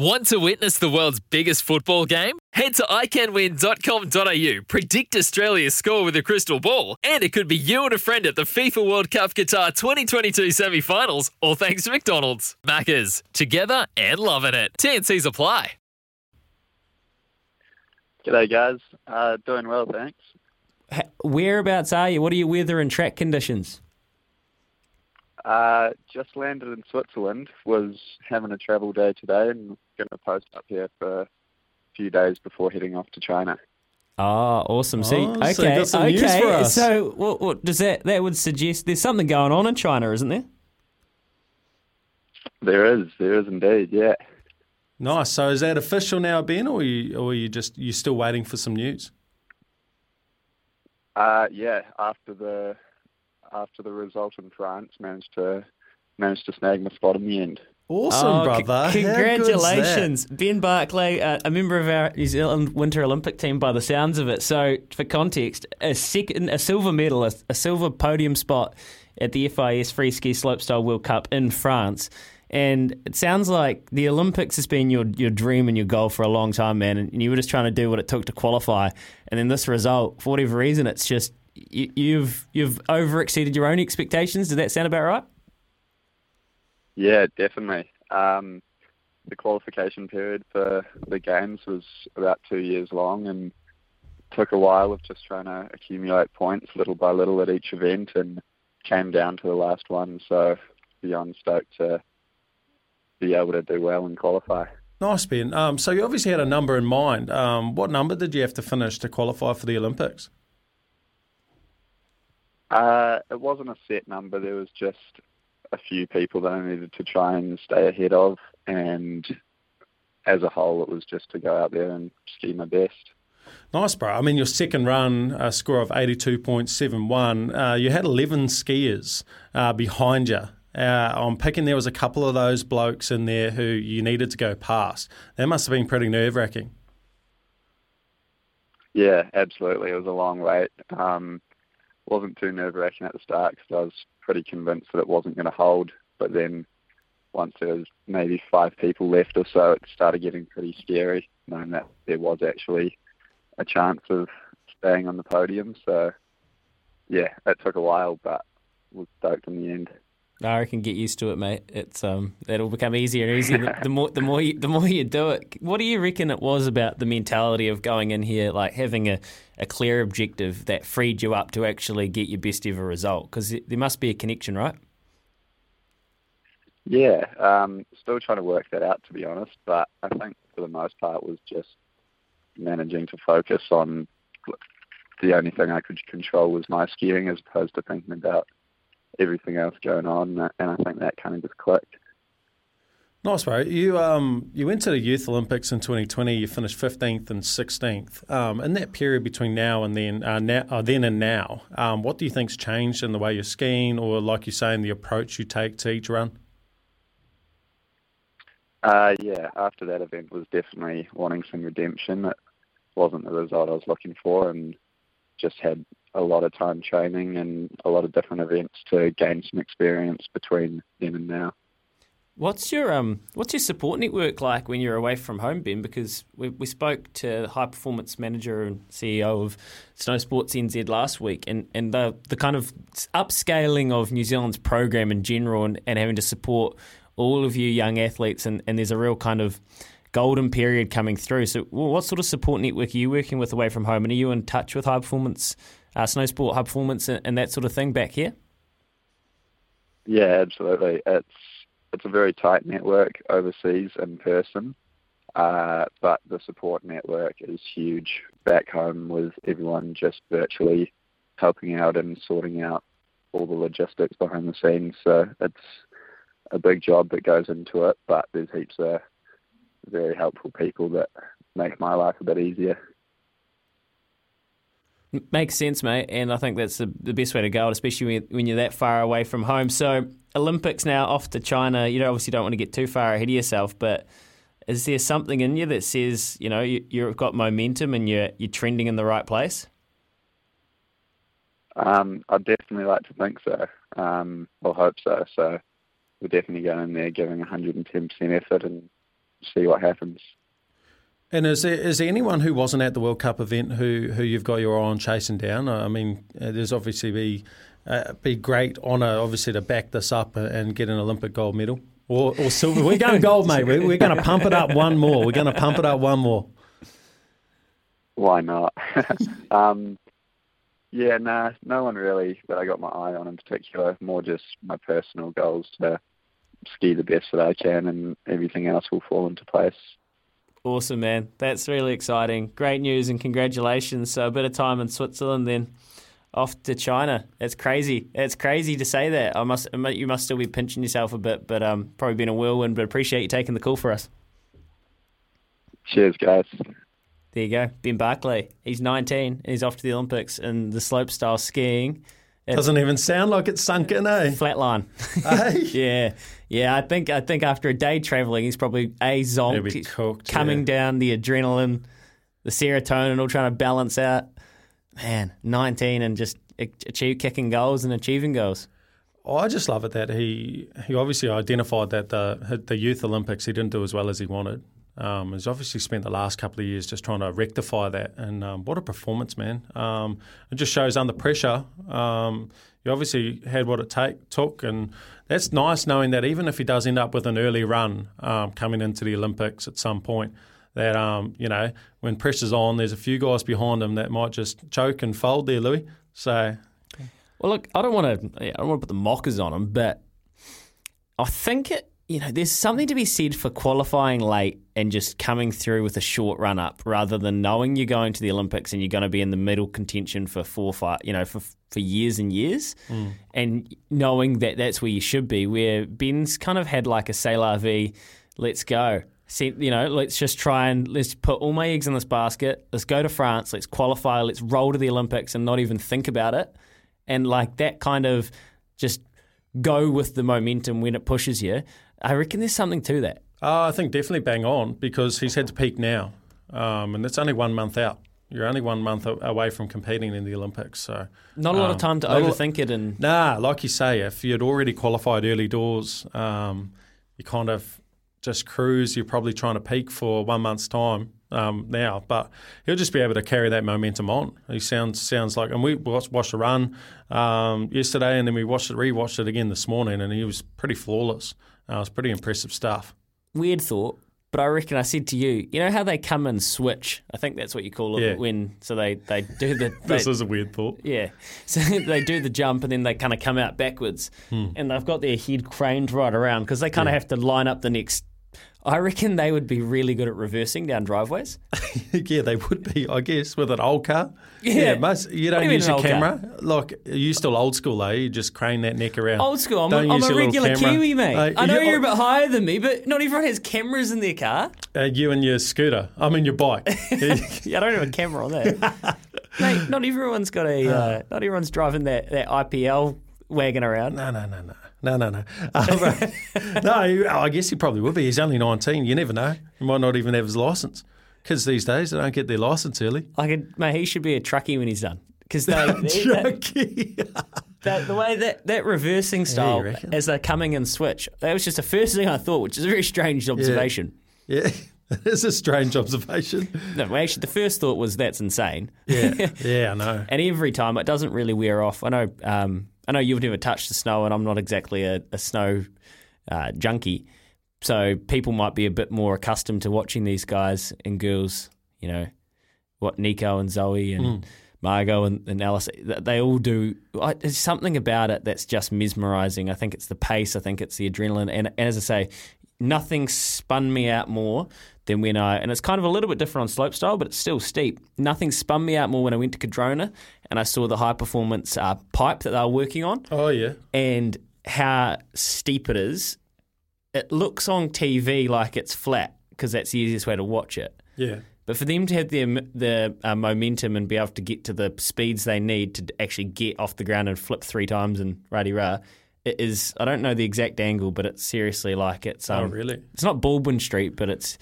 Want to witness the world's biggest football game? Head to iCanWin.com.au, predict Australia's score with a crystal ball, and it could be you and a friend at the FIFA World Cup Qatar 2022 semi finals, all thanks to McDonald's. Maccas, together and loving it. TNC's apply. G'day, guys. Uh, doing well, thanks. Whereabouts are you? What are your weather and track conditions? Uh, just landed in Switzerland. Was having a travel day today, and going to post up here for a few days before heading off to China. Oh, awesome. See, Oh, okay, so you got some okay. news for us. So, what, what does that that would suggest? There's something going on in China, isn't there? There is, there is indeed, yeah. Nice. So is that official now, Ben, or you, or you just you still waiting for some news? Uh, yeah. After the after the result in France, managed to managed to snag my spot in the end. Awesome, Oh, brother. c- How good's that? congratulations, Ben Barclay, uh, a member of our New Zealand Winter Olympic team, by the sounds of it. So, for context, a second, a silver medal, a, a silver podium spot at the FIS Free Ski Slopestyle World Cup in France. And it sounds like the Olympics has been your, your dream and your goal for a long time, man. And you were just trying to do what it took to qualify. And then this result, for whatever reason, it's just you, you've you've over exceeded your own expectations. Does that sound about right? Yeah, definitely. Um, the qualification period for the games was about two years long and took a while of just trying to accumulate points little by little at each event and came down to the last one. So beyond stoked to be able to do well and qualify. Nice, Ben. Um, so you obviously had a number in mind. Um, what number did you have to finish to qualify for the Olympics? Uh, it wasn't a set number. There was just a few people that I needed to try and stay ahead of, and as a whole, it was just to go out there and ski my best. Nice, bro. I mean, your second run, a score of 82.71, uh, you had 11 skiers uh, behind you. Uh, I'm picking there was a couple of those blokes in there who you needed to go past. That must have been pretty nerve wracking. Yeah, absolutely. It was a long wait. Um, wasn't too nerve wracking at the start because I was pretty convinced that it wasn't going to hold. But then once there was maybe five people left or so, it started getting pretty scary, knowing that there was actually a chance of staying on the podium. So yeah, it took a while, but was stoked in the end. I reckon get used to it, mate. It's um, it'll become easier and easier the, more the more you, the more you do it. What do you reckon it was about the mentality of going in here, like having a, a clear objective that freed you up to actually get your best ever result? Because there must be a connection, right? Yeah, um, still trying to work that out to be honest, but I think for the most part was just managing to focus on the only thing I could control was my skiing as opposed to thinking about everything else going on, and I think that kind of just clicked. Nice, bro. You um you went to the Youth Olympics in 2020. You finished 15th and 16th. Um, in that period between now and then, uh, now, uh, then and now, um, what do you think's changed in the way you're skiing, or like you say, in the approach you take to each run? Uh, yeah, after that event was definitely wanting some redemption. It wasn't the result I was looking for, and just had a lot of time training and a lot of different events to gain some experience between then and now. What's your um what's your support network like when you're away from home, Ben? Because we, we spoke to high performance manager and CEO of Snow Sports NZ last week, and, and the the kind of upscaling of New Zealand's program in general, and, and having to support all of you young athletes, and, and there's a real kind of golden period coming through. So, what sort of support network are you working with away from home, and are you in touch with high performance, uh, snow sport, high performance, and, and that sort of thing back here? Yeah, absolutely. It's it's a very tight network overseas in person, uh, but the support network is huge back home with everyone just virtually helping out and sorting out all the logistics behind the scenes. So it's a big job that goes into it, but there's heaps of very helpful people that make my life a bit easier. Makes sense, mate, and I think that's the, the best way to go, especially when, when you're that far away from home. So, Olympics now off to China. You obviously don't want to get too far ahead of yourself, but is there something in you that says you know you, you've got momentum and you're you're trending in the right place? Um, I'd definitely like to think so. Um, or hope so. So we're definitely going in there giving 110% effort and see what happens. And is there is there anyone who wasn't at the World Cup event who, who you've got your eye on chasing down? I mean, uh, there's obviously be uh, be great honour, obviously, to back this up and get an Olympic gold medal or, or silver. We're going gold, mate. We're, we're going to pump it up one more. We're going to pump it up one more. Why not? um, yeah, nah, no one really that I got my eye on in particular. More just my personal goals to ski the best that I can, and everything else will fall into place. Awesome, man. That's really exciting. Great news and congratulations. So, a bit of time in Switzerland, then off to China. It's crazy. It's crazy to say that. I must, you must still be pinching yourself a bit, but um, probably been a whirlwind. But appreciate you taking the call for us. Cheers, guys. There you go, Ben Barclay. He's 19 and he's off to the Olympics in the slopestyle skiing. It Doesn't even sound like it's sunk in, eh? Flatline. Hey? yeah, yeah. I think I think after a day travelling, he's probably a zonked, cooked, coming yeah. down the adrenaline, the serotonin, all trying to balance out. Man, 19 and just achieve kicking goals and achieving goals. Oh, I just love it that he he obviously identified that the the youth Olympics he didn't do as well as he wanted. Um, he's obviously spent the last couple of years just trying to rectify that, and um, what a performance, man! Um, it just shows under pressure. Um, he obviously had what it take took, and that's nice knowing that even if he does end up with an early run um, coming into the Olympics at some point, that um, you know when pressure's on, there's a few guys behind him that might just choke and fold there, Louis. So, well, look, I don't want to, I don't want to put the mockers on him, but I think it you know, there's something to be said for qualifying late and just coming through with a short run up rather than knowing you're going to the Olympics and you're going to be in the middle contention for four, five, you know, for for years and years, mm. and knowing that that's where you should be. Where Ben's kind of had like a say la vie, let's go. See, you know, let's just try and let's put all my eggs in this basket. Let's go to France. Let's qualify. Let's roll to the Olympics and not even think about it. And like that kind of just go with the momentum when it pushes you. I reckon there's something to that. Uh, I think definitely bang on because he's had to peak now, um, and it's only one month out. You're only one month away from competing in the Olympics, so not a lot um, of time to overthink it. And nah, like you say, if you'd already qualified early doors, um, you kind of just cruise. You're probably trying to peak for one month's time um, now, but he'll just be able to carry that momentum on. He sounds sounds like, and we watched, watched the run um, yesterday, and then we watched it, rewatched it again this morning, and he was pretty flawless. It was pretty impressive stuff. Weird thought, but I reckon I said to you, you know how they come and switch? I think that's what you call it yeah. when so they, they do the they, This is a weird thought. Yeah. So they do the jump and then they kind of come out backwards. Hmm. And they've got their head craned right around because they kind of yeah. have to line up the next I reckon they would be really good at reversing down driveways. yeah, they would be, I guess, with an old car. Yeah, yeah most, you don't do you use your camera. Car? Like, you still old school, eh? You just crane that neck around. Old school. I'm, a, I'm a regular Kiwi, mate. Uh, I know you, are a bit higher than me, but not everyone has cameras in their car. Uh, you and your scooter. I mean, your bike. yeah, I don't have a camera on that. mate, not everyone's got a. Uh, uh, not everyone's driving that, that IPL wagon around. No, no, no, no. No, no, no. Um, no, I guess he probably would be. He's only 19. You never know. He might not even have his license. Kids these days, they don't get their license early. I could, mate, he should be a truckie when he's done. Because they, truckie. that, the way that, that reversing style reckon? as they're coming in switch, that was just the first thing I thought, which is a very strange observation. Yeah, it is a strange observation. No, actually, the first thought was that's insane. Yeah, yeah, I know. and every time it doesn't really wear off. I know, um, I know you've never touched the snow, and I'm not exactly a, a snow uh, junkie, so people might be a bit more accustomed to watching these guys and girls. You know, what Nico and Zoe and Margaux and, and Alice, they all do. I- There's something about it that's just mesmerising. I think it's the pace. I think it's the adrenaline, and, and as I say, nothing spun me out more than when I, and it's kind of a little bit different on slopestyle, but it's still steep. Nothing spun me out more when I went to Cardrona and I saw the high performance uh, pipe that they were working on Oh yeah, and how steep it is. It looks on TV like it's flat because that's the easiest way to watch it. yeah. But for them to have the the uh, momentum and be able to get to the speeds they need to actually get off the ground and flip three times and rah rah, it is. I don't know the exact angle, but it's seriously like it's. Um, oh really? It's not Baldwin Street, but it's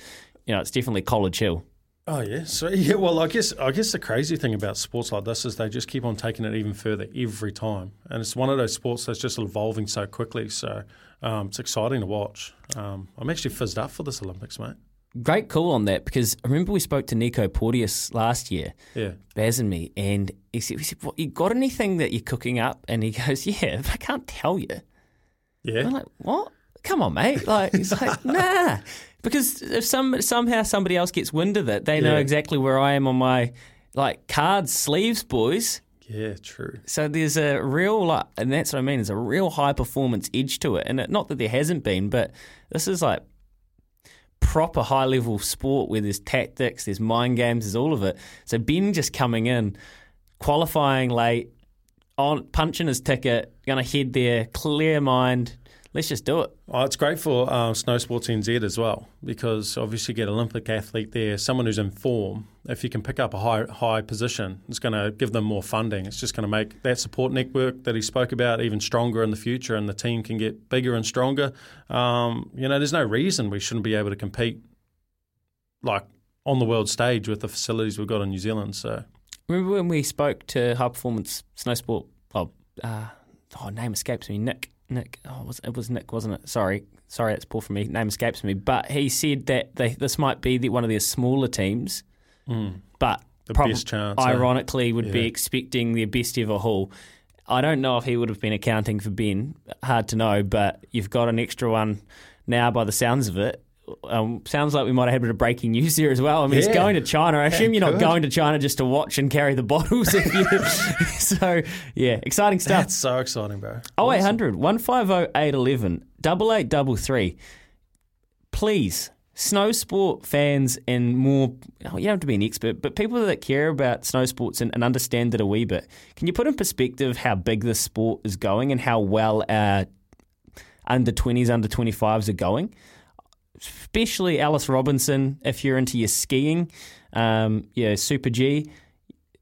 you know it's definitely College Hill. Oh yeah. So yeah. Well, I guess I guess the crazy thing about sports like this is they just keep on taking it even further every time, and it's one of those sports that's just evolving so quickly. So um, it's exciting to watch. Um, I'm actually fizzed up for this Olympics, mate. Great call on that because I remember we spoke to Nico Porteous last year, Yeah. Baz and me, and he said, we said, "What you got anything that you're cooking up?" And he goes, "Yeah, but I can't tell you." Yeah. I'm like, "What? Come on, mate!" Like he's like, "Nah," because if some somehow somebody else gets wind of it, they know exactly where I am on my like cards sleeves, boys. yeah. True. So there's a real, like, and that's what I mean. There's a real high performance edge to it, and it, not that there hasn't been, but this is like proper high level sport where there's tactics, there's mind games, there's all of it. So Ben just coming in, qualifying late, on punching his ticket, going to head there, clear mind. Let's just do it. Oh, it's great for uh, Snow Sports NZ as well because obviously you get Olympic athlete there, someone who's in form. If you can pick up a high high position, it's going to give them more funding. It's just going to make that support network that he spoke about even stronger in the future, and the team can get bigger and stronger. Um, you know, there's no reason we shouldn't be able to compete like on the world stage with the facilities we've got in New Zealand. So Remember when we spoke to high performance snow sport? Oh, uh, oh, name escapes me. Nick. Nick. Oh, it was it was Nick, wasn't it? Sorry, sorry, that's poor for me. Name escapes me. But he said that they, this might be the, one of their smaller teams, but The prob- best chance, eh? ironically, would be Yeah. expecting their best ever haul. I don't know if he would have been accounting for Ben. Hard to know, but you've got an extra one now by the sounds of it. Um, sounds like we might have had a bit of breaking news here as well. I mean, Yeah. going to China. I assume you're not going to China just to watch and carry the bottles. If you, so, yeah, exciting stuff. that's so exciting, bro. Oh eight hundred one five zero eight eleven double eight double three. Please, snow sport fans and more. Oh, you don't have to be an expert, but people that care about snow sports and, and understand it a wee bit. Can you put in perspective how big this sport is going and how well our under twenties, under twenty fives are going? Especially Alice Robinson, if you're into your skiing, um, yeah, Super G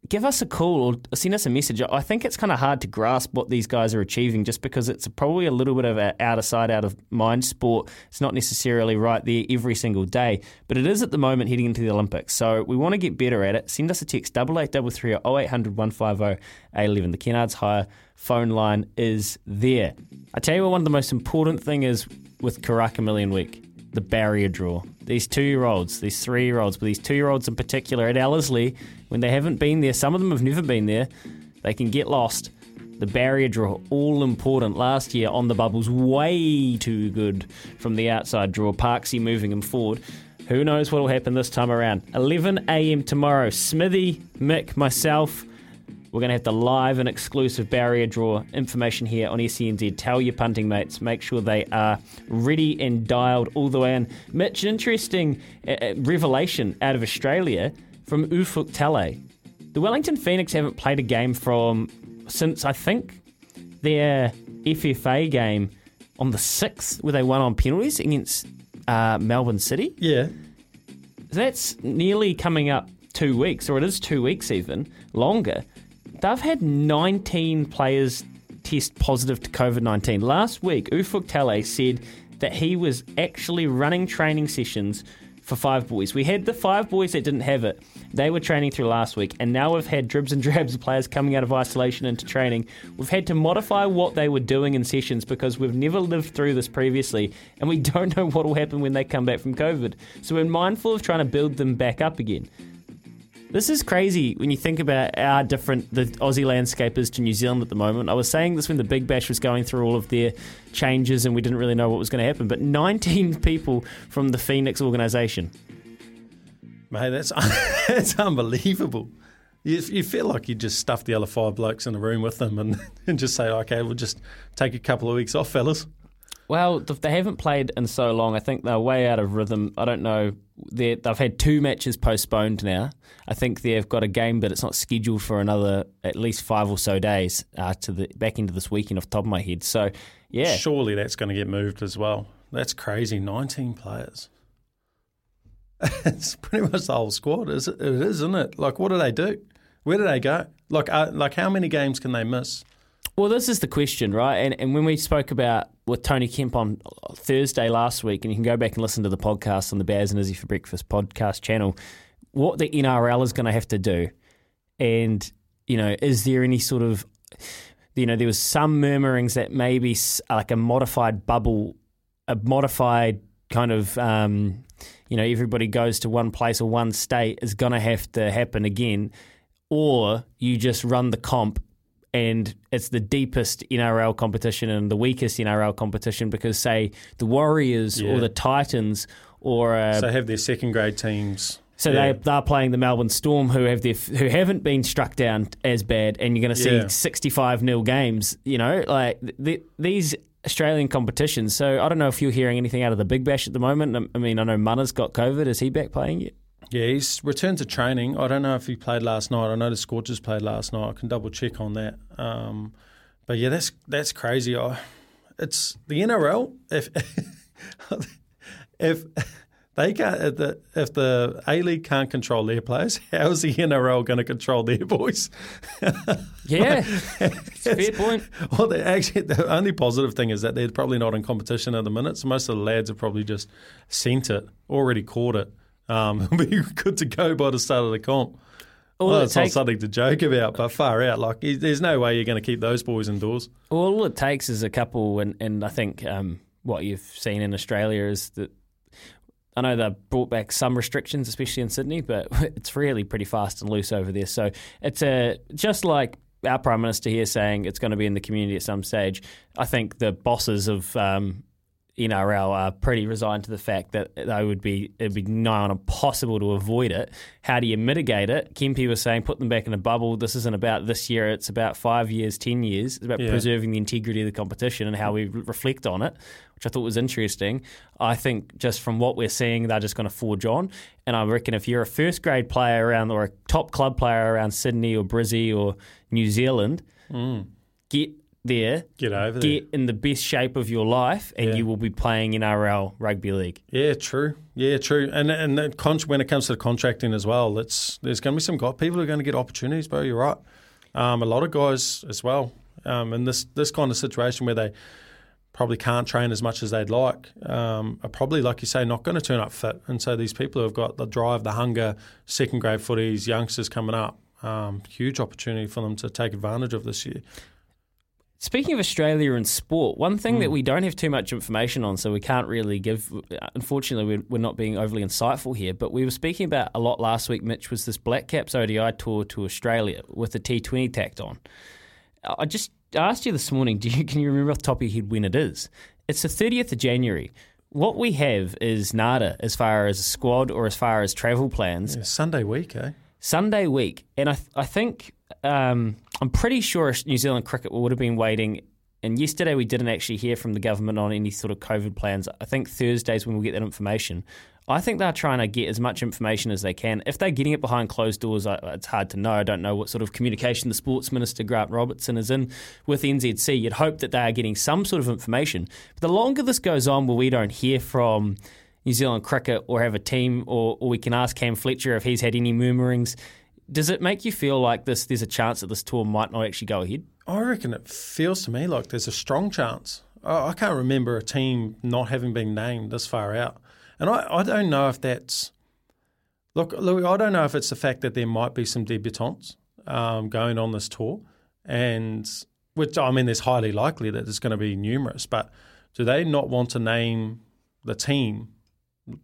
give us a call or send us a message. I think it's kind of hard to grasp what these guys are achieving just because it's probably a little bit of an out of sight, out of mind sport. It's not necessarily right there every single day, but it is at the moment heading into the Olympics. So we want to get better at it. Send us a text, 8833 or 0800 150 811. The Kennards Hire phone line is there. I tell you what, one of the most important thing is with Karaka Million Week the barrier draw. These two year olds, these three year olds, but these two year olds in particular at Ellerslie, when they haven't been there, some of them have never been there, they can get lost. The barrier draw, all important. Last year on the bubbles, way too good from the outside draw. Parksy moving him forward. Who knows what will happen this time around? 11 a.m. tomorrow. Smithy, Mick, myself, we're going to have the live and exclusive barrier draw information here on SENZ. Tell your punting mates, make sure they are ready and dialed all the way in. Mitch, an interesting uh, uh, revelation out of Australia from Ufuk Talay. The Wellington Phoenix haven't played a game from since I think their FFA game on the 6th, where they won on penalties against uh, Melbourne City. Yeah. That's nearly coming up two weeks, or it is two weeks even longer. They've had 19 players test positive to COVID 19. Last week, Ufuk Talay said that he was actually running training sessions for five boys. We had the five boys that didn't have it. They were training through last week, and now we've had dribs and drabs of players coming out of isolation into training. We've had to modify what they were doing in sessions because we've never lived through this previously, and we don't know what will happen when they come back from COVID. So we're mindful of trying to build them back up again. This is crazy when you think about how different the Aussie landscape is to New Zealand at the moment. I was saying this when the Big Bash was going through all of their changes and we didn't really know what was going to happen. But 19 people from the Phoenix organisation. Mate, that's that's unbelievable. You, you feel like you just stuff the other five blokes in a room with them and, and just say, okay, we'll just take a couple of weeks off, fellas. Well, they haven't played in so long. I think they're way out of rhythm. I don't know. they have had two matches postponed now. I think they've got a game, but it's not scheduled for another at least five or so days uh, to the back into this weekend, off the top of my head. So, yeah, surely that's going to get moved as well. That's crazy. Nineteen players. it's pretty much the whole squad. Is it? It is, isn't it? Like, what do they do? Where do they go? Like, uh, like how many games can they miss? Well, this is the question, right? And and when we spoke about with Tony Kemp on Thursday last week, and you can go back and listen to the podcast on the Baz and Izzy for Breakfast podcast channel, what the NRL is going to have to do, and you know, is there any sort of, you know, there was some murmurings that maybe like a modified bubble, a modified kind of. Um, you know, everybody goes to one place or one state is going to have to happen again, or you just run the comp and it's the deepest NRL competition and the weakest NRL competition because, say, the Warriors yeah. or the Titans or uh, so have their second grade teams. So yeah. they they're playing the Melbourne Storm, who have their who haven't been struck down as bad, and you're going to see yeah. 65 nil games. You know, like the, these Australian competitions. So I don't know if you're hearing anything out of the Big Bash at the moment. I mean, I know Mana's got COVID. Is he back playing yet? Yeah, he's returned to training. I don't know if he played last night. I know the Scorchers played last night. I can double check on that. Um, but yeah, that's that's crazy. I, it's the NRL. If if they can't, if the, if the A League can't control their players, how's the NRL going to control their boys? yeah, fair point. Well, actually, the only positive thing is that they're probably not in competition at the minute. So most of the lads have probably just sent it, already caught it. Um, it'll be good to go by the start of the comp. All well, it's take, not something to joke about, but far out. Like, there's no way you're going to keep those boys indoors. all it takes is a couple, and, and I think um, what you've seen in Australia is that I know they've brought back some restrictions, especially in Sydney, but it's really pretty fast and loose over there. So it's a just like our prime minister here saying it's going to be in the community at some stage. I think the bosses of um, NRL are pretty resigned to the fact that they would be it'd be nigh on impossible to avoid it. How do you mitigate it? Kempy was saying put them back in a bubble. This isn't about this year. It's about five years, ten years. It's about yeah. preserving the integrity of the competition and how we re- reflect on it, which I thought was interesting. I think just from what we're seeing, they're just going to forge on. And I reckon if you're a first grade player around or a top club player around Sydney or Brizzy or New Zealand, mm. get there, get over get there. in the best shape of your life, and yeah. you will be playing in RL rugby league. Yeah, true. Yeah, true. And and con- when it comes to the contracting as well, it's there's going to be some people are going to get opportunities, bro. You're right. Um, a lot of guys as well. Um, in this this kind of situation where they probably can't train as much as they'd like, um, are probably, like you say, not going to turn up fit. And so these people who have got the drive, the hunger, second grade footies, youngsters coming up, um, huge opportunity for them to take advantage of this year. Speaking of Australia and sport, one thing mm. that hmm. we don't have too much information on, so we can't really give. Unfortunately, we're, not being overly insightful here. But we were speaking about a lot last week, Mitch, was this Black Caps ODI tour to Australia with the T20 tacked on. I just asked you this morning. Do you can you remember off the top of your head when it is? It's the thirtieth of January. What we have is nada as far as a squad or as far as travel plans. Yeah, Sunday week, eh? Sunday week, and I th- I think um, I'm pretty sure New Zealand cricket would have been waiting. And yesterday we didn't actually hear from the government on any sort of COVID plans. I think Thursdays when we'll get that information. I think they're trying to get as much information as they can. If they're getting it behind closed doors, it's hard to know. I don't know what sort of communication the Sports Minister Grant Robertson is in with NZC. You'd hope that they are getting some sort of information. But the longer this goes on, where we don't hear from New Zealand cricket or have a team, or, or we can ask Cam Fletcher if he's had any murmurings does it make you feel like this? There's a chance that this tour might not actually go ahead. I reckon it feels to me like there's a strong chance. I, I can't remember a team not having been named this far out, and I, I don't know if that's look, Louis. I don't know if it's the fact that there might be some debutantes um, going on this tour, and which I mean, there's highly likely that there's going to be numerous, but do they not want to name the team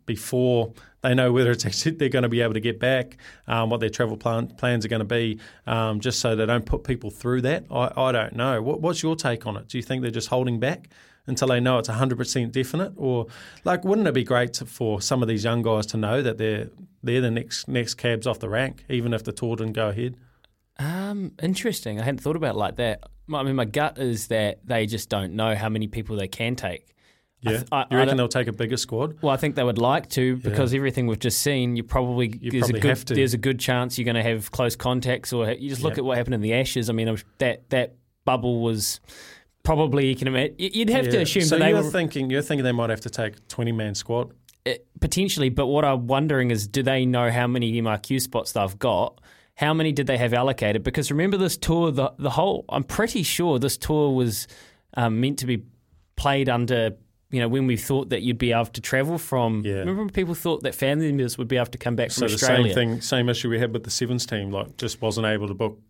before they know whether it's actually they're going to be able to get back, um, what their travel plan, plans are going to be, um, just so they don't put people through that. I, I don't know. What, what's your take on it? Do you think they're just holding back until they know it's 100% definite? Or, like, wouldn't it be great to, for some of these young guys to know that they're, they're the next, next cabs off the rank, even if the tour didn't go ahead? Um, interesting. I hadn't thought about it like that. I mean, my gut is that they just don't know how many people they can take. Yeah, I, you reckon they'll take a bigger squad? Well, I think they would like to because yeah. everything we've just seen, you probably, you there's probably a good have to. there's a good chance you're going to have close contacts, or you just look at what happened in the Ashes. I mean, that that bubble was probably you can imagine. You'd have yeah. to assume. So that you're were, thinking you're thinking they might have to take a 20 man squad. It, potentially, but what I'm wondering is, do they know how many MIQ spots they've got? How many did they have allocated? Because remember this tour, the the whole. I'm pretty sure this tour was um, meant to be played under you know, when we thought that you'd be able to travel from. Yeah. Remember when people thought that family members would be able to come back so from Australia? So the same thing, same issue we had with the Sevens team, like just wasn't able to book.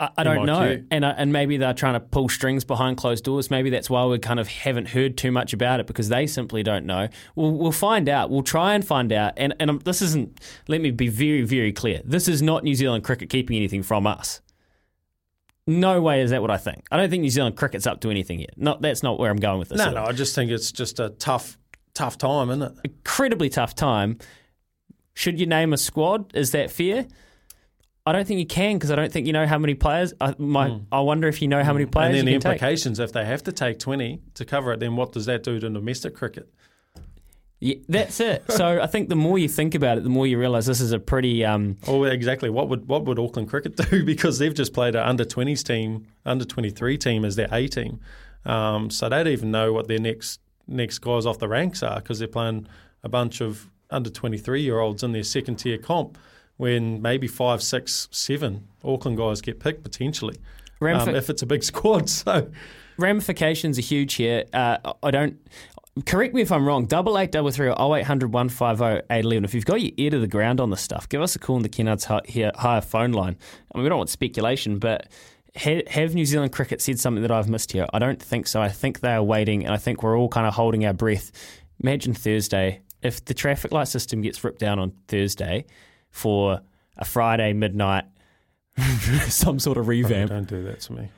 I, I don't know, and uh, and maybe they're trying to pull strings behind closed doors. Maybe that's why we kind of haven't heard too much about it because they simply don't know. We'll we'll find out. We'll try and find out. And and this isn't. Let me be very very clear. This is not New Zealand cricket keeping anything from us. No way is that what I think. I don't think New Zealand cricket's up to anything yet. Not that's not where I'm going with this. No, no, I just think it's just a tough tough time, isn't it? Incredibly tough time. Should you name a squad? Is that fair? I don't think you can because I don't think you know how many players. I, my, mm. I wonder if you know how many players. And then the implications, take. if they have to take twenty to cover it, then what does that do to domestic cricket? Yeah, that's it. so I think the more you think about it, the more you realise this is a pretty. Um, oh, exactly. What would what would Auckland cricket do? because they've just played an under twenties team, under twenty three team as their A team. Um, so they don't even know what their next next guys off the ranks are because they're playing a bunch of under 23 year olds in their second tier comp when maybe five, six, seven Auckland guys get picked potentially um, if it's a big squad. So ramifications are huge here. Uh, I don't. Correct me if I'm wrong. Double eight double three or oh eight hundred one five oh eight eleven. If you've got your ear to the ground on this stuff, give us a call on the Kennards Hire phone line. I mean, we don't want speculation, but have New Zealand cricket said something that I've missed here? I don't think so. I think they are waiting, and I think we're all kind of holding our breath. Imagine Thursday if the traffic light system gets ripped down on Thursday for a Friday midnight some sort of revamp. don't do that to me.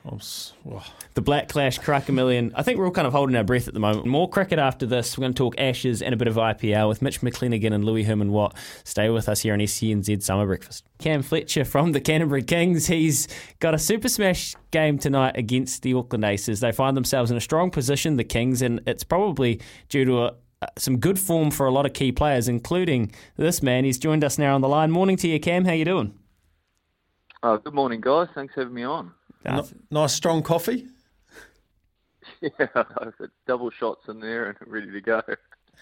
The Black Clash, Karaka Million. I think we're all kind of holding our breath at the moment. More cricket after this. We're going to talk Ashes and a bit of IPL with Mitch McClenaghan and Louis Herman Watt. Stay with us here on SENZ Summer Breakfast. Cam Fletcher from the Canterbury Kings. He's got a Super Smash game tonight against the Auckland Aces. They find themselves in a strong position, the Kings, and it's probably due to a, some good form for a lot of key players, including this man. He's joined us now on the line. Morning to you, Cam. How you doing? Oh, good morning, guys. Thanks for having me on. nice strong coffee. Yeah, I've got double shots in there and ready to go.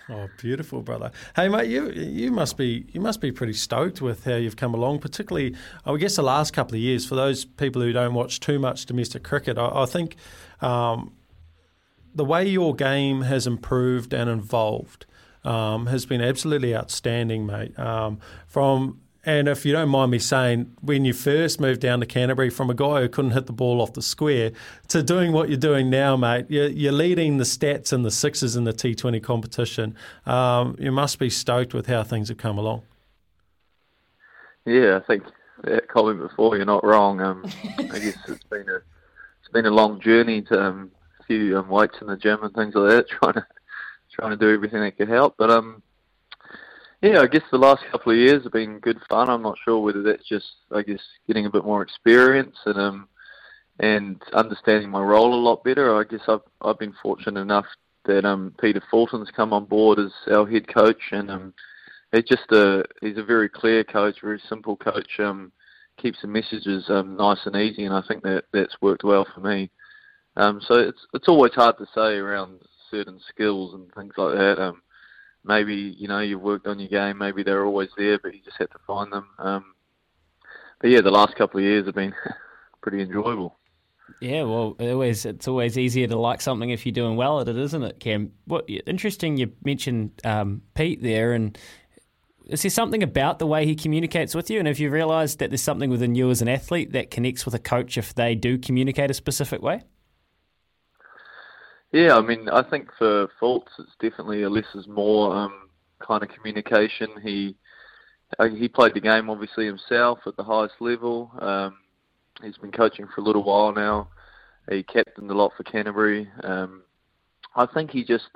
Oh, beautiful, brother. Hey, mate, you you must be you must be pretty stoked with how you've come along. Particularly, I guess, the last couple of years. For those people who don't watch too much domestic cricket, I, I think um, the way your game has improved and evolved um, has been absolutely outstanding, mate. Um, from and if you don't mind me saying, when you first moved down to Canterbury from a guy who couldn't hit the ball off the square to doing what you're doing now, mate, you're, you're leading the stats and the sixes in the T20 competition. Um, you must be stoked with how things have come along. Yeah, I think that comment before, you're not wrong. Um, I guess it's been a it's been a long journey to um, a few um, weights in the gym and things like that, trying to trying to do everything that could help. But um, yeah, I guess the last couple of years have been good fun. I'm not sure whether that's just, I guess, getting a bit more experience and um, and understanding my role a lot better. I guess I've I've been fortunate enough that um, Peter Fulton's come on board as our head coach, and um, it's just a he's a very clear coach, very simple coach. Um, keeps the messages um, nice and easy, and I think that that's worked well for me. Um, so it's it's always hard to say around certain skills and things like that. Um, maybe you know you've worked on your game, maybe they're always there, but you just have to find them. Um, but yeah, the last couple of years have been pretty enjoyable. Yeah, well, always it's always easier to like something if you're doing well at it, isn't it, Cam? What interesting you mentioned um, Pete there, and is there something about the way he communicates with you? And have you realised that there's something within you as an athlete that connects with a coach if they do communicate a specific way? Yeah, I mean, I think for Fultz, it's definitely a less is more um, kind of communication. He uh, he played the game obviously himself at the highest level. Um, he's been coaching for a little while now. He captained a lot for Canterbury. Um, I think he just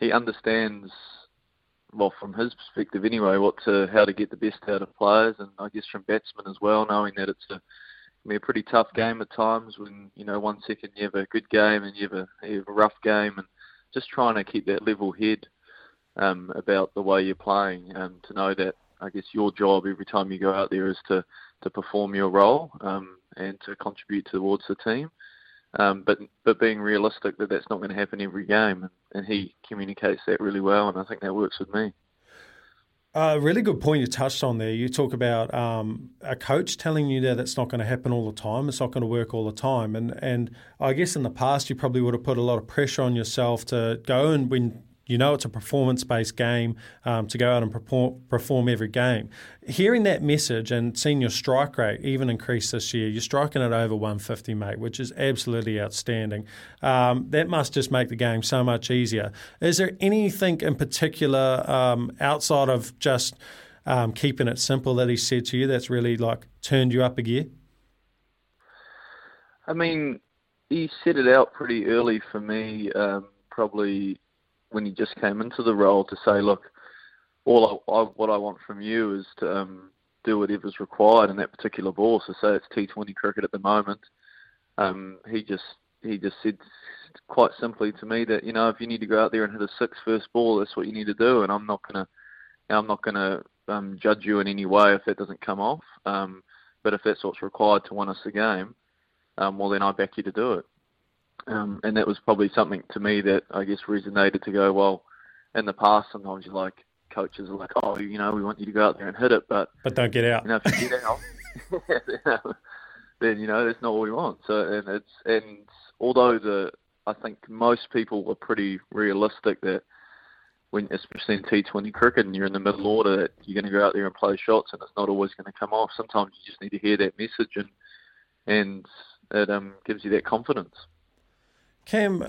he understands, well, from his perspective anyway, what to how to get the best out of players, and I guess from batsmen as well, knowing that it's a be a pretty tough game at times when you know one second you have a good game and you have a you have a rough game and just trying to keep that level head um, about the way you're playing um, to know that I guess your job every time you go out there is to to perform your role um, and to contribute towards the team. Um, but but being realistic that that's not going to happen every game, and, and he communicates that really well, and I think that works with me. A really good point you touched on there. You talk about um, a coach telling you that it's not going to happen all the time. It's not going to work all the time. And and I guess in the past you probably would have put a lot of pressure on yourself to go and win you know it's a performance based game um, to go out and perform, perform every game. Hearing that message and seeing your strike rate even increase this year, you're striking at over 150, mate, which is absolutely outstanding. Um, that must just make the game so much easier. Is there anything in particular um, outside of just um, keeping it simple that he said to you that's really like turned you up a gear? I mean, he set it out pretty early for me, um, probably when he just came into the role to say, look, all I, I, what I want from you is to um, do whatever's required in that particular ball. So say it's T20 cricket at the moment. Um, he just he just said quite simply to me that you know if you need to go out there and hit a six first ball, that's what you need to do, and I'm not gonna I'm not gonna um, judge you in any way if that doesn't come off. Um, but if that's what's required to win us the game, um, well then I back you to do it. Um, and that was probably something to me that I guess resonated to go, well, in the past, sometimes you like, coaches are like, oh, you know, we want you to go out there and hit it, but but don't get out. You know, if you get out, then you know that's not what we want. So and it's and although the I think most people are pretty realistic that when especially in T20 cricket and you're in the middle order that you're going to go out there and play shots and it's not always going to come off. Sometimes you just need to hear that message and and it um, gives you that confidence. Cam,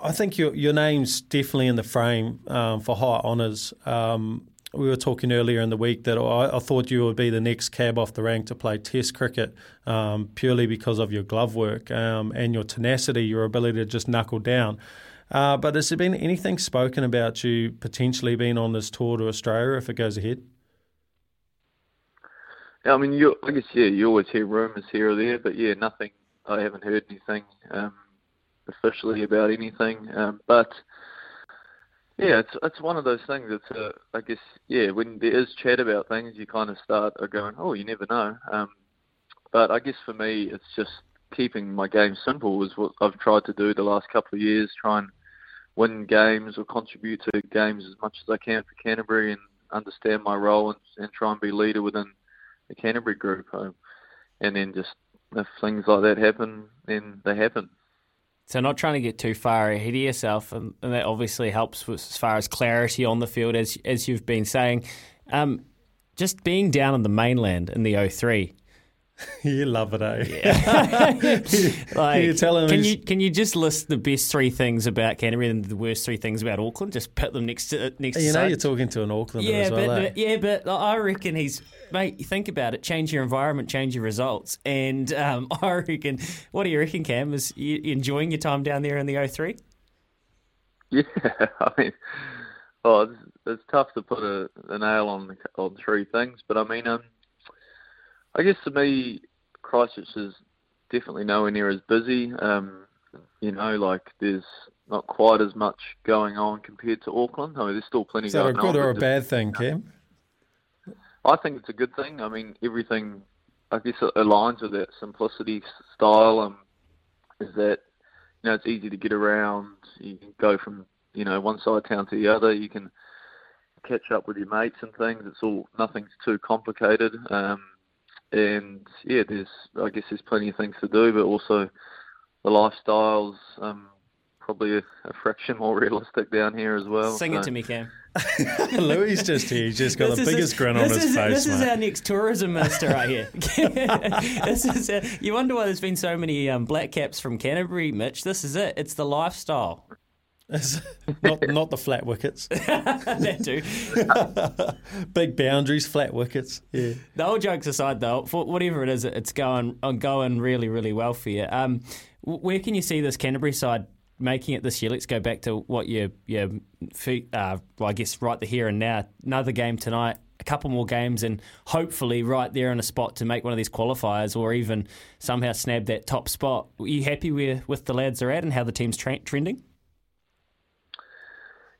I think your your name's definitely in the frame um, for high honours. Um, we were talking earlier in the week that I, I, thought you would be the next cab off the rank to play Test cricket um, purely because of your glove work um, and your tenacity, your ability to just knuckle down. Uh, but has there been anything spoken about you potentially being on this tour to Australia if it goes ahead? Yeah, I mean, you, I guess yeah, you always hear rumours here or there, but yeah, nothing. I haven't heard anything. Um, officially about anything. Um, but yeah, it's it's one of those things. It's uh, I guess yeah, when there is chat about things, you kind of start going, oh, you never know. Um, but I guess for me, it's just keeping my game simple is what I've tried to do the last couple of years. Try and win games or contribute to games as much as I can for Canterbury and understand my role and, and try and be leader within the Canterbury group. Um, and then just if things like that happen, then they happen. So not trying to get too far ahead of yourself, and, and that obviously helps as far as clarity on the field, as as you've been saying. Um, just being down on the mainland in the 03, you love it, eh? Yeah. like, you telling can you can you just list the best three things about Canterbury and the worst three things about Auckland? Just put them next to next. You to know, you're talking to an Aucklander yeah, as well. But, eh? but, yeah, but I reckon he's mate. You think about it. Change your environment, change your results, and um, I reckon. What do you reckon, Cam? Is you enjoying your time down there in the 03? Yeah, I mean, oh, it's, it's tough to put a, a nail on on three things, but I mean, um I guess to me, Christchurch is definitely nowhere near as busy. Um, you know, like there's not quite as much going on compared to Auckland. I mean, there's still plenty is going on. Is that a good or a bad thing, Kim? I think it's a good thing. I mean, everything, I guess, it aligns with that simplicity style. Um, is that you know it's easy to get around. You can go from you know one side of town to the other. You can catch up with your mates and things. It's all nothing's too complicated. Um, and yeah, there's I guess there's plenty of things to do, but also the lifestyles um, probably a, a, fraction more realistic down here as well. Sing so. it to me, Cam. Louis just here. He's just got this the biggest grin on his is, face. This mate. is our next tourism minister right here. this is. Uh, you wonder why there's been so many um, black caps from Canterbury, Mitch. This is it. It's the lifestyle. Not not the flat wickets. that too. Big boundaries, flat wickets. Yeah. The old jokes aside, though, for whatever it is, it's going going really really well for you. Um, where can you see this Canterbury side making it this year. Let's go back to what you, you uh, well, I guess right the here and now. Another game tonight, a couple more games, and hopefully right there in a spot to make one of these qualifiers or even somehow snap that top spot. Are you happy with, with the lads are at and how the team's tra- trending?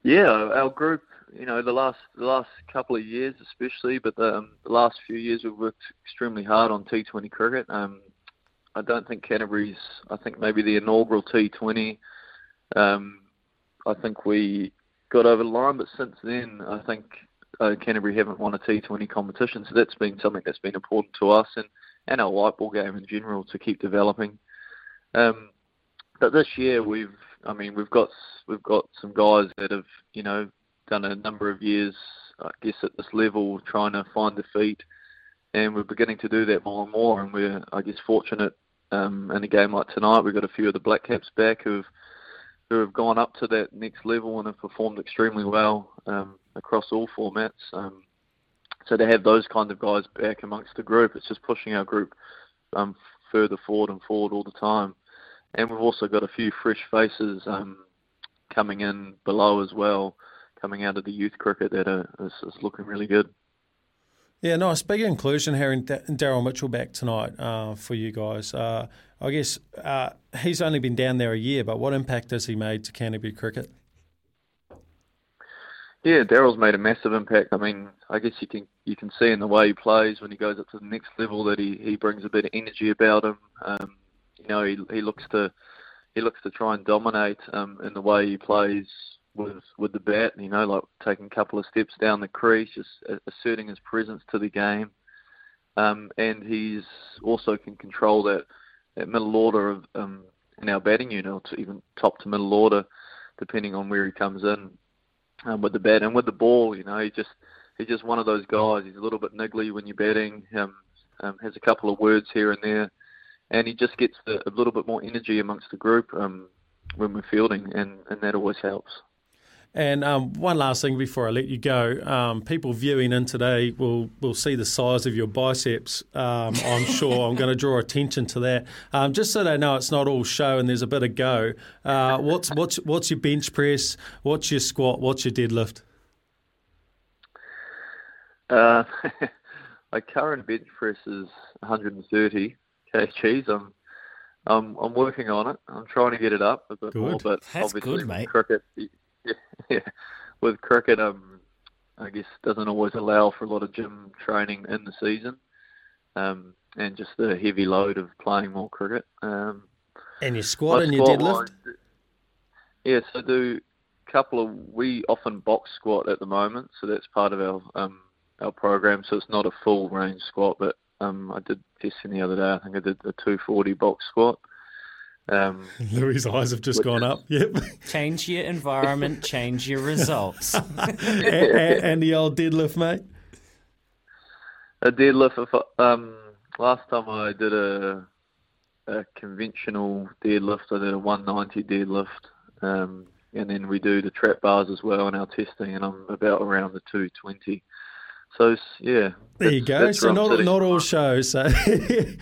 Yeah, our group, you know, the last the last couple of years especially, but the, um, the last few years we've worked extremely hard on T20 cricket. Um, I don't think Canterbury's. I think maybe the inaugural T20 um, I think we got over the line, but since then, I think uh, Canterbury haven't won a T20 competition, so that's been something that's been important to us and, and our white ball game in general to keep developing. Um, but this year, we've, I mean, we've got we've got some guys that have, you know, done a number of years, I guess, at this level, trying to find their feet, and we're beginning to do that more and more. And we're, I guess, fortunate um, in a game like tonight. We've got a few of the Black Caps back who've who have gone up to that next level and have performed extremely well um, across all formats. Um, so to have those kind of guys back amongst the group, it's just pushing our group um, further forward and forward all the time. And we've also got a few fresh faces um, coming in below as well, coming out of the youth cricket that are, is, is looking really good. Yeah, nice. Big inclusion here in Daryl Mitchell back tonight uh, for you guys. Uh, I guess uh, he's only been down there a year, but what impact has he made to Canterbury cricket? Yeah, Daryl's made a massive impact. I mean, I guess you can you can see in the way he plays when he goes up to the next level that he, he brings a bit of energy about him. Um, you know, he he looks to he looks to try and dominate um, in the way he plays with with the bat. You know, like taking a couple of steps down the crease, just asserting his presence to the game. Um, and he's also can control that that middle order of um, in our batting unit, even top to middle order, depending on where he comes in um, with the bat and with the ball. You know, he just he's just one of those guys. He's a little bit niggly when you're batting. Um, um, has a couple of words here and there, and he just gets a, a little bit more energy amongst the group um, when we're fielding, and, and that always helps. And um, one last thing before I let you go, um, people viewing in today will will see the size of your biceps. Um, I'm sure I'm going to draw attention to that, um, just so they know it's not all show and there's a bit of go. Uh, what's what's what's your bench press? What's your squat? What's your deadlift? Uh, my current bench press is 130 kgs. I'm I'm I'm working on it. I'm trying to get it up a bit good. more, but That's obviously good, mate. cricket yeah, with cricket, um, I guess doesn't always allow for a lot of gym training in the season, um, and just the heavy load of playing more cricket. Um, and your squat and your deadlift. yes, I do a couple of. We often box squat at the moment, so that's part of our um, our program. So it's not a full range squat, but um, I did testing the other day. I think I did a 240 box squat. Um, Louis' eyes have just gone up. Yep. Change your environment, change your results. and, and, and, the old deadlift, mate. A deadlift. Um, last time I did a a conventional deadlift, I did a 190 deadlift, um, and then we do the trap bars as well in our testing, and I'm about around the 220. So yeah, there you go. So not not all shows. So,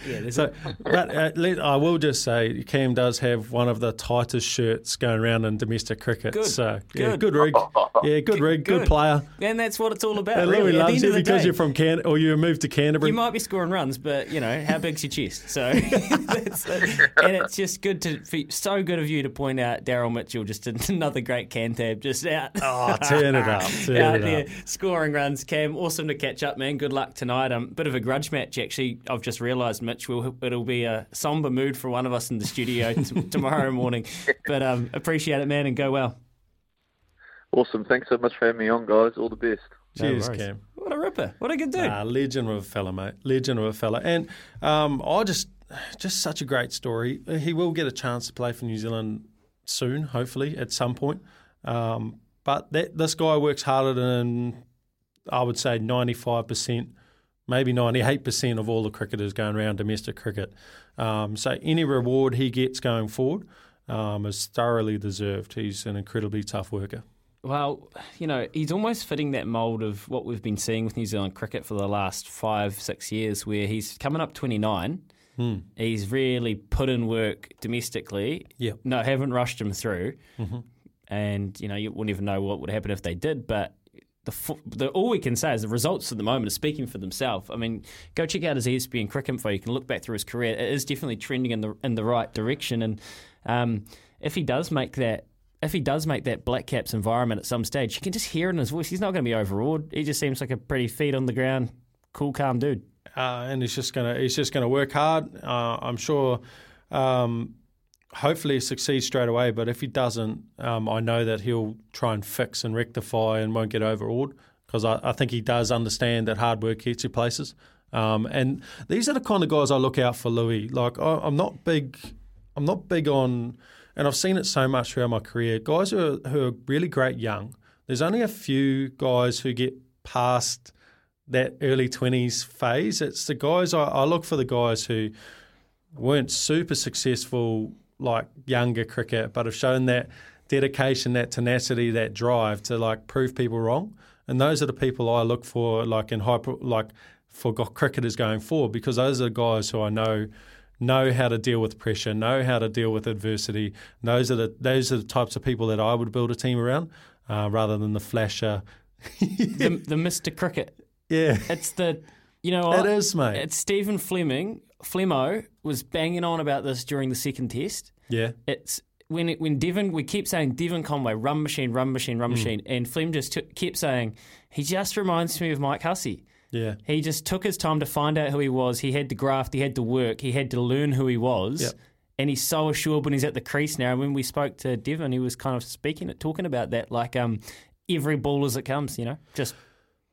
yeah, so but uh, let, I will just say Cam does have one of the tightest shirts going around in domestic cricket. Good. So good. yeah, good rig. Yeah, good rig, good, good player. And that's what it's all about. And really. Louis loves you because day, you're from Can or you moved to Canterbury. You might be scoring runs, but you know how big's your chest. So, that's, uh, and it's just good to so good of you to point out Daryl Mitchell, just did another great Cantab, just out. Oh, turn it up, turn out it there up. scoring runs. Cam, awesome to catch up, man. Good luck tonight. Um, bit of a grudge match actually. I've just realised, Mitch, we'll, it'll be a somber mood for one of us in the studio t- tomorrow morning. But um, appreciate it, man, and go well. Awesome. Thanks so much for having me on, guys. All the best. Cheers, no Cam. What a ripper. What a good dude. Nah, legend of a fella, mate. Legend of a fella. And um, I just, just such a great story. He will get a chance to play for New Zealand soon, hopefully, at some point. Um, but that, this guy works harder than, I would say, 95%, maybe 98% of all the cricketers going around domestic cricket. Um, so any reward he gets going forward um, is thoroughly deserved. He's an incredibly tough worker. Well, you know, he's almost fitting that mould of what we've been seeing with New Zealand cricket for the last five, six years, where he's coming up 29. Hmm. He's really put in work domestically. Yep. No, haven't rushed him through. Mm-hmm. And, you know, you wouldn't even know what would happen if they did. But the, the all we can say is the results at the moment are speaking for themselves. I mean, go check out his ESPN cricket info. You can look back through his career. It is definitely trending in the in the right direction. And um, if he does make that if he does make that Black Caps environment at some stage, you can just hear it in his voice. He's not going to be overawed. He just seems like a pretty feet on the ground, cool, calm dude. uh, and he's just gonna he's just gonna work hard. Uh, I'm sure. Um, hopefully, succeeds straight away. But if he doesn't, um, I know that he'll try and fix and rectify and won't get overawed because I, I think he does understand that hard work gets you places. Um, and these are the kind of guys I look out for, Louis. Like I, I'm not big, I'm not big on, and I've seen it so much throughout my career. Guys who are, who are really great young. There's only a few guys who get past that early 20s phase. It's the guys, I, I look for the guys who weren't super successful like younger cricket, but have shown that dedication, that tenacity, that drive to like prove people wrong. And those are the people I look for, like in hyper, like for cricketers going forward, because those are the guys who I know know how to deal with pressure, know how to deal with adversity. Those are the those are the types of people that I would build a team around, uh, rather than the flasher. The, the Mr. Cricket. Yeah, It's the, you know, it what? is, mate. It's Stephen Fleming. Flemo was banging on about this during the second test. yeah, It's when it, when Devon, we keep saying Devon Conway, run machine, run machine, run machine, and Flem just took, kept saying he just reminds me of Mike Hussey. yeah. He just took his time to find out who he was. He had to graft, he had to work, he had to learn who he was. Yep. And he's so assured when he's at the crease now. And when we spoke to Devon, he was kind of speaking, and talking about that, like um, every ball as it comes, you know, just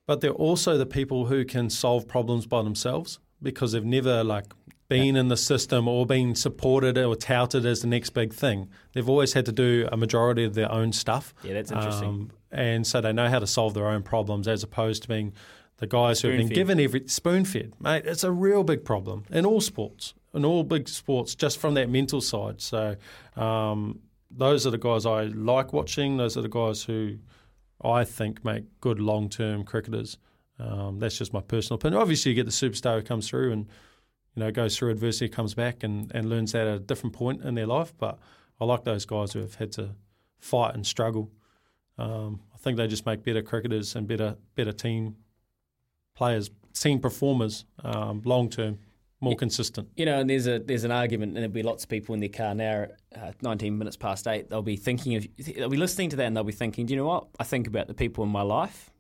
But they're also the people who can solve problems by themselves because they've never like been in the system or been supported or touted as the next big thing. They've always had to do a majority of their own stuff. Yeah, that's interesting. Um, and so they know how to solve their own problems as opposed to being the guys who have been Spoon-fed. given every spoon fed. Mate, it's a real big problem in all sports, in all big sports, just from that mental side. So um, those are the guys I like watching. Those are the guys who I think make good long term cricketers. Um, that's just my personal opinion. Obviously, you get the superstar who comes through and you know goes through adversity, comes back and, and learns that at a different point in their life. But I like those guys who have had to fight and struggle. Um, I think they just make better cricketers and better better team players, team performers, um, long term, more consistent. You know, and there's a there's an argument, and there'll be lots of people in their car now, uh, 19 minutes past eight. They'll be thinking of, they'll be listening to that, and they'll be thinking, do you know what? I think about the people in my life.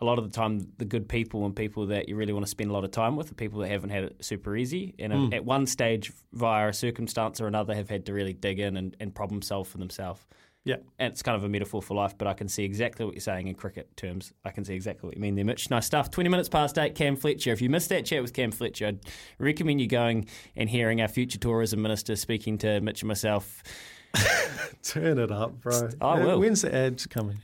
A lot of the time, the good people and people that you really want to spend a lot of time with are people that haven't had it super easy, and Mm. at one stage, via a circumstance or another, have had to really dig in and, and problem solve for themselves. Yeah. And it's kind of a metaphor for life, but I can see exactly what you're saying in cricket terms. I can see exactly what you mean there, Mitch. Nice stuff. 20 minutes past eight, Cam Fletcher. If you missed that chat with Cam Fletcher, I'd recommend you going and hearing our future tourism minister speaking to Mitch and myself. Turn it up, bro. I will. When's the ads coming?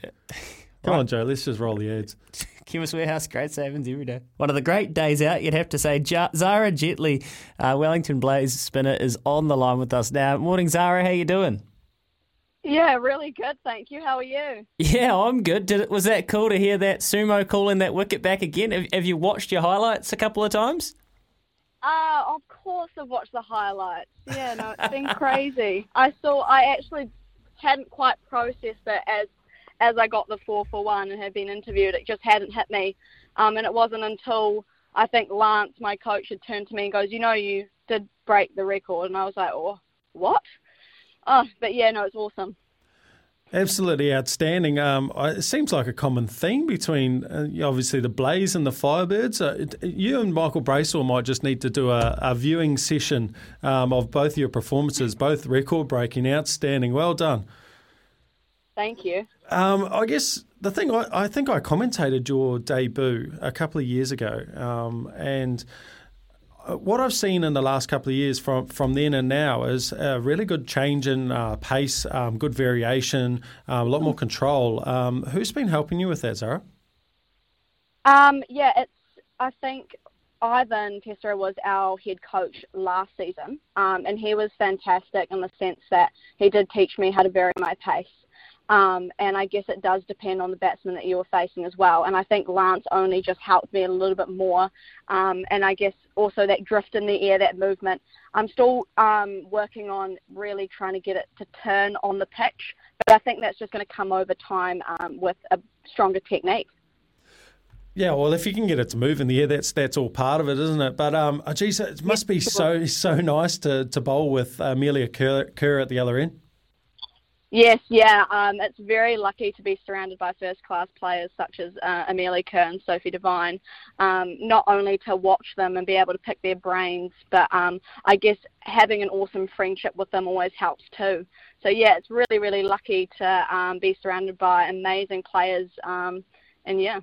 Come on, Joe. Let's just roll the ads. Chemist Warehouse, great savings every day. One of the great days out, you'd have to say. Ja- Xara Jetly, uh, Wellington Blaze spinner, is on the line with us now. Morning, Xara. How you doing? Yeah, really good, thank you. How are you? Yeah, I'm good. Did it, was that cool to hear that sumo calling that wicket back again? Have, have you watched your highlights a couple of times? Uh, of course I've watched the highlights. Yeah, no, it's been crazy. I saw, I actually hadn't quite processed it as as I got the four for one and had been interviewed. It just hadn't hit me. Um, and it wasn't until I think Lance, my coach, had turned to me and goes, you know, you did break the record. And I was like, oh, what? Oh, but yeah, no, it's awesome. Absolutely outstanding. Um, it seems like a common theme between uh, obviously the Blaze and the Firebirds. Uh, you and Michael Bracewell might just need to do a, a viewing session um, of both your performances, both record breaking, outstanding. Well done. Thank you. Um, I guess the thing I, I think I commentated your debut a couple of years ago, um, and uh, what I've seen in the last couple of years from from then and now is a really good change in uh, pace, um, good variation, uh, a lot more control. Um, who's been helping you with that, Xara? Um, yeah, it's. I think Ivan Tissera was our head coach last season, um, and he was fantastic in the sense that he did teach me how to vary my pace. Um, and I guess it does depend on the batsman that you were facing as well. And I think Lance only just helped me a little bit more. Um, and I guess also that drift in the air, that movement. I'm still um, working on really trying to get it to turn on the pitch, but I think that's just going to come over time um, with a stronger technique. Yeah, well, if you can get it to move in the air, that's that's all part of it, isn't it? But um, oh, geez, it must be so so nice to, to bowl with Amelia Kerr, Kerr at the other end. Yes, yeah. Um, it's very lucky to be surrounded by first class players such as uh, Amelia Kerr and Sophie Devine. Um, not only to watch them and be able to pick their brains, but um, I guess having an awesome friendship with them always helps too. So yeah, it's really really lucky to um, be surrounded by amazing players. Um, and yeah.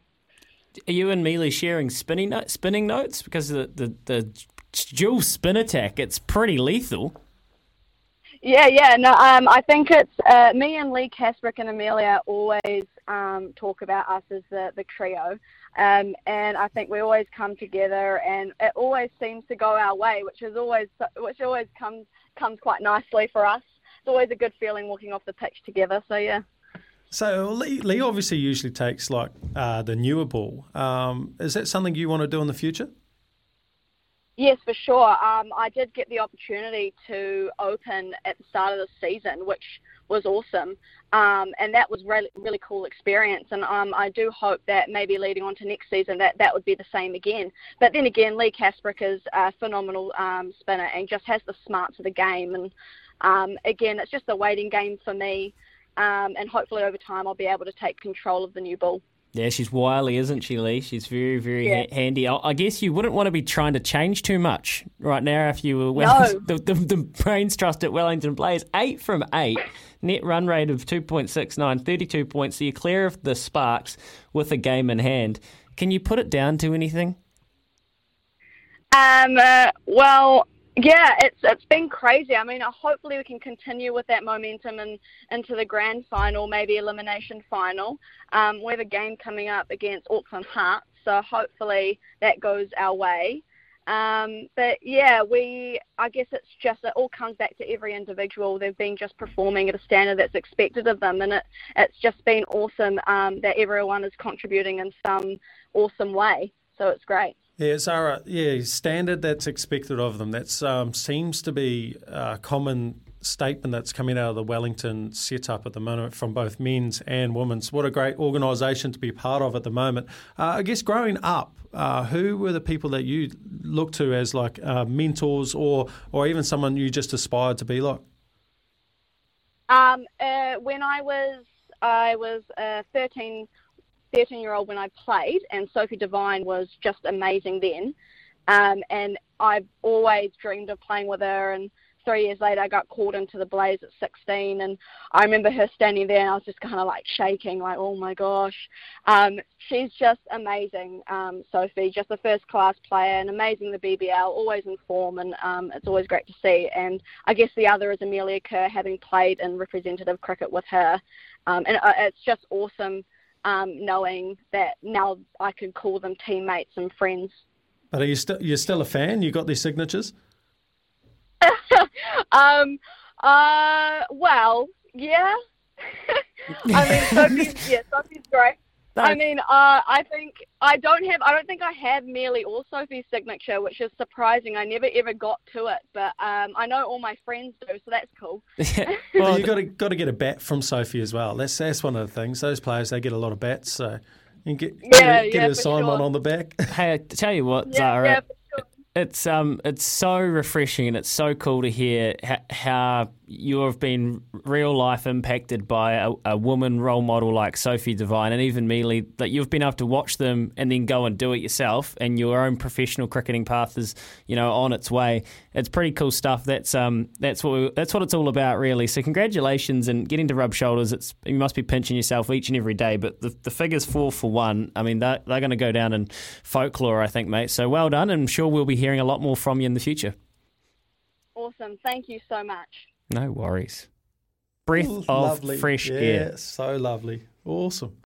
Are you and Melie sharing spinning notes, spinning notes because the the, the dual spin attack? It's pretty lethal. Yeah, yeah. No, um, I think it's uh, me and Leigh Kasperek and Amelia always um, talk about us as the, the trio. Um, and I think we always come together, and it always seems to go our way, which is always which always comes comes quite nicely for us. It's always a good feeling walking off the pitch together. So yeah. So Leigh, Leigh obviously usually takes like uh, the newer ball. Um, is that something you want to do in the future? Yes, for sure. Um, I did get the opportunity to open at the start of the season, which was awesome, um, and that was really really cool experience. And um, I do hope that maybe leading on to next season that that would be the same again. But then again, Leigh Kasperek is a phenomenal um, spinner and just has the smarts of the game. And um, again, it's just a waiting game for me. Um, and hopefully over time I'll be able to take control of the new ball. Yeah, she's wily, isn't she, Leigh? She's very, very yeah. ha- handy. I, I, guess you wouldn't want to be trying to change too much right now if you were well. No. The, the, the brains trust at Wellington Blaze. Eight from eight, net run rate of 2.69, 32 points. So you're clear of the Sparks with a game in hand. Can you put it down to anything? Um, uh, well, yeah, it's it's been crazy. I mean, uh, hopefully we can continue with that momentum and into the grand final, maybe elimination final. Um, we have a game coming up against Auckland Hearts, so hopefully that goes our way. Um, but yeah, we I guess it's just it all comes back to every individual. They've been just performing at a standard that's expected of them, and it it's just been awesome um, that everyone is contributing in some awesome way. So it's great. Yeah, Xara. Yeah, standard that's expected of them. That um, seems to be a common statement that's coming out of the Wellington setup at the moment from both men's and women's. What a great organisation to be part of at the moment. Uh, I guess growing up, uh, who were the people that you looked to as like uh, mentors or or even someone you just aspired to be like? Um, uh, when I was I was uh, 13 13 year old when I played, and Sophie Devine was just amazing then. Um, and I've always dreamed of playing with her. And three years later, I got called into the Blaze at 16, and I remember her standing there, and I was just kind of like shaking, like, oh my gosh. Um, she's just amazing, um, Sophie, just a first class player, and amazing the BBL, always in form, and um, it's always great to see. And I guess the other is Amelia Kerr, having played in representative cricket with her. Um, and uh, it's just awesome um, knowing that now I can call them teammates and friends. But are you still you're still a fan? You got their signatures? um. Uh. Well. Yeah. I mean, Sophie's, yeah, Sophie's great. I mean, uh, I think I don't have. I don't think I have merely all Sophie's signature, which is surprising. I never ever got to it, but um, I know all my friends do, so that's cool. Yeah. well, you got to got to get a bat from Sophie as well. That's that's one of the things. Those players they get a lot of bats, so you get yeah, get, yeah, a assignment sure. on the back. Hey, I tell you what, yeah, Xara. Yeah, sure. It's um it's so refreshing and it's so cool to hear ha- how you have been real life impacted by a, a woman role model like Sophie Devine and even Melie that you've been able to watch them and then go and do it yourself and your own professional cricketing path is you know on its way. It's pretty cool stuff. That's um that's what we, that's what it's all about really. So congratulations and getting to rub shoulders. It's you must be pinching yourself each and every day. But the the figures four for one. I mean they're, they're going to go down in folklore, I think, mate. So well done. I'm sure we'll be hearing a lot more from you in the future. Awesome. Thank you so much. No worries. Breath Ooh, of lovely. fresh yeah, air. so lovely. Awesome.